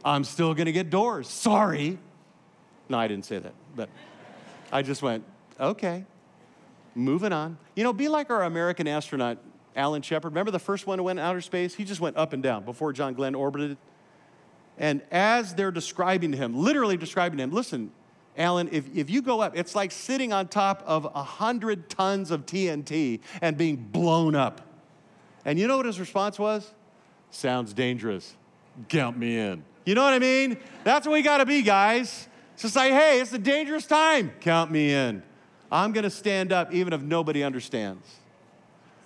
I'm still gonna get doors. Sorry. No, I didn't say that, but I just went, okay, moving on. You know, be like our American astronaut, Alan Shepard. Remember the first one who went in outer space? He just went up and down before John Glenn orbited. And as they're describing him, literally describing him, listen, Alan, if, if you go up, it's like sitting on top of 100 tons of TNT and being blown up. And you know what his response was? Sounds dangerous. Count me in. You know what I mean? That's what we got to be, guys. It's just like, hey, it's a dangerous time. Count me in. I'm to stand up even if nobody understands.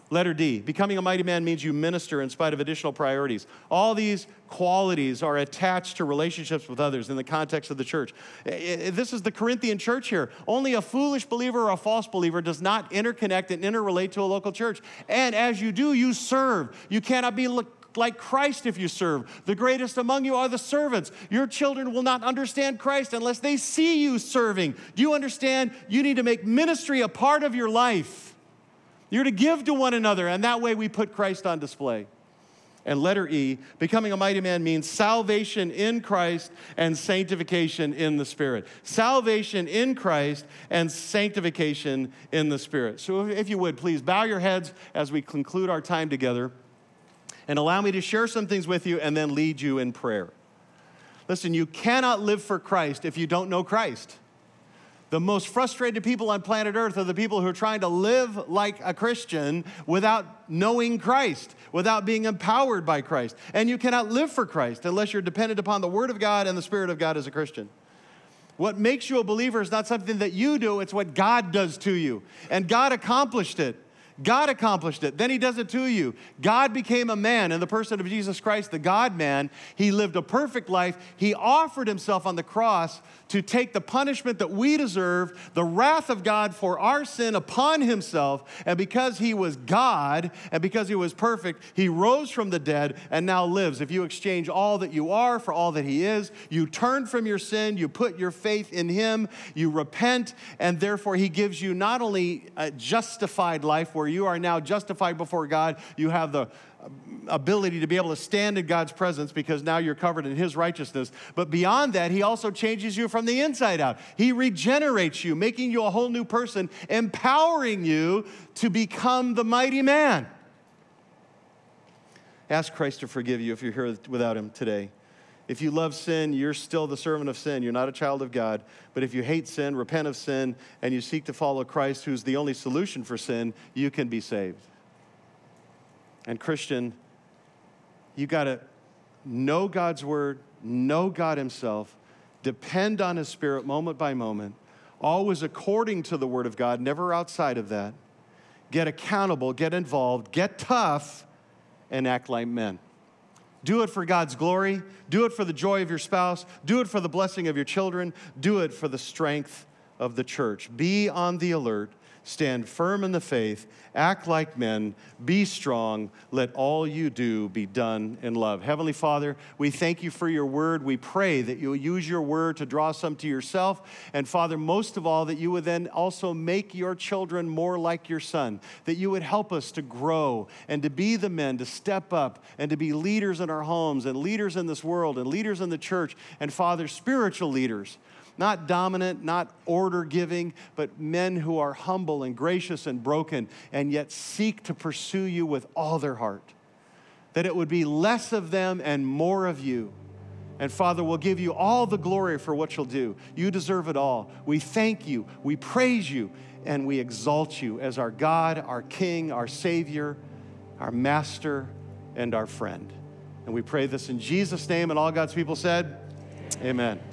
Letter D, becoming a mighty man means you minister in spite of additional priorities. All these qualities are attached to relationships with others in the context of the church. This is the Corinthian church here. Only a foolish believer or a false believer does not interconnect and interrelate to a local church. And as you do, you serve. You cannot be like Christ if you serve. The greatest among you are the servants. Your children will not understand Christ unless they see you serving. Do you understand? You need to make ministry a part of your life. You're to give to one another, and that way we put Christ on display. And letter E, becoming a mighty man means salvation in Christ and sanctification in the Spirit. Salvation in Christ and sanctification in the Spirit. So, if you would, please bow your heads as we conclude our time together and allow me to share some things with you and then lead you in prayer. Listen, you cannot live for Christ if you don't know Christ. The most frustrated people on planet Earth are the people who are trying to live like a Christian without knowing Christ, without being empowered by Christ. And you cannot live for Christ unless you're dependent upon the Word of God and the Spirit of God as a Christian. What makes you a believer is not something that you do, it's what God does to you. And God accomplished it. God accomplished it. Then he does it to you. God became a man in the person of Jesus Christ, the God man. He lived a perfect life. He offered himself on the cross to take the punishment that we deserve, the wrath of God for our sin upon himself. And because he was God and because he was perfect, he rose from the dead and now lives. If you exchange all that you are for all that he is, you turn from your sin, you put your faith in him, you repent, and therefore he gives you not only a justified life where you are now justified before God, you have the ability to be able to stand in God's presence because now you're covered in His righteousness. But beyond that, He also changes you from the inside out. He regenerates you, making you a whole new person, empowering you to become the mighty man. Ask Christ to forgive you if you're here without Him today. If you love sin, you're still the servant of sin. You're not a child of God. But if you hate sin, repent of sin, and you seek to follow Christ, who's the only solution for sin, you can be saved. And, Christian, you got to know God's word, know God Himself, depend on His Spirit moment by moment, always according to the word of God, never outside of that. Get accountable, get involved, get tough, and act like men. Do it for God's glory. Do it for the joy of your spouse. Do it for the blessing of your children. Do it for the strength of the church. Be on the alert Stand firm in the faith, act like men, be strong, let all you do be done in love. Heavenly Father, we thank you for your word. We pray that you'll use your word to draw some to yourself. And Father, most of all, that you would then also make your children more like your son, that you would help us to grow and to be the men, to step up and to be leaders in our homes and leaders in this world and leaders in the church and Father, spiritual leaders not dominant, not order giving, but men who are humble and gracious and broken and yet seek to pursue you with all their heart. That it would be less of them and more of you. And Father, we'll give you all the glory for what you'll do. You deserve it all. We thank you, we praise you, and we exalt you as our God, our King, our Savior, our Master, and our friend. And we pray this in Jesus' name, and all God's people said, Amen. Amen.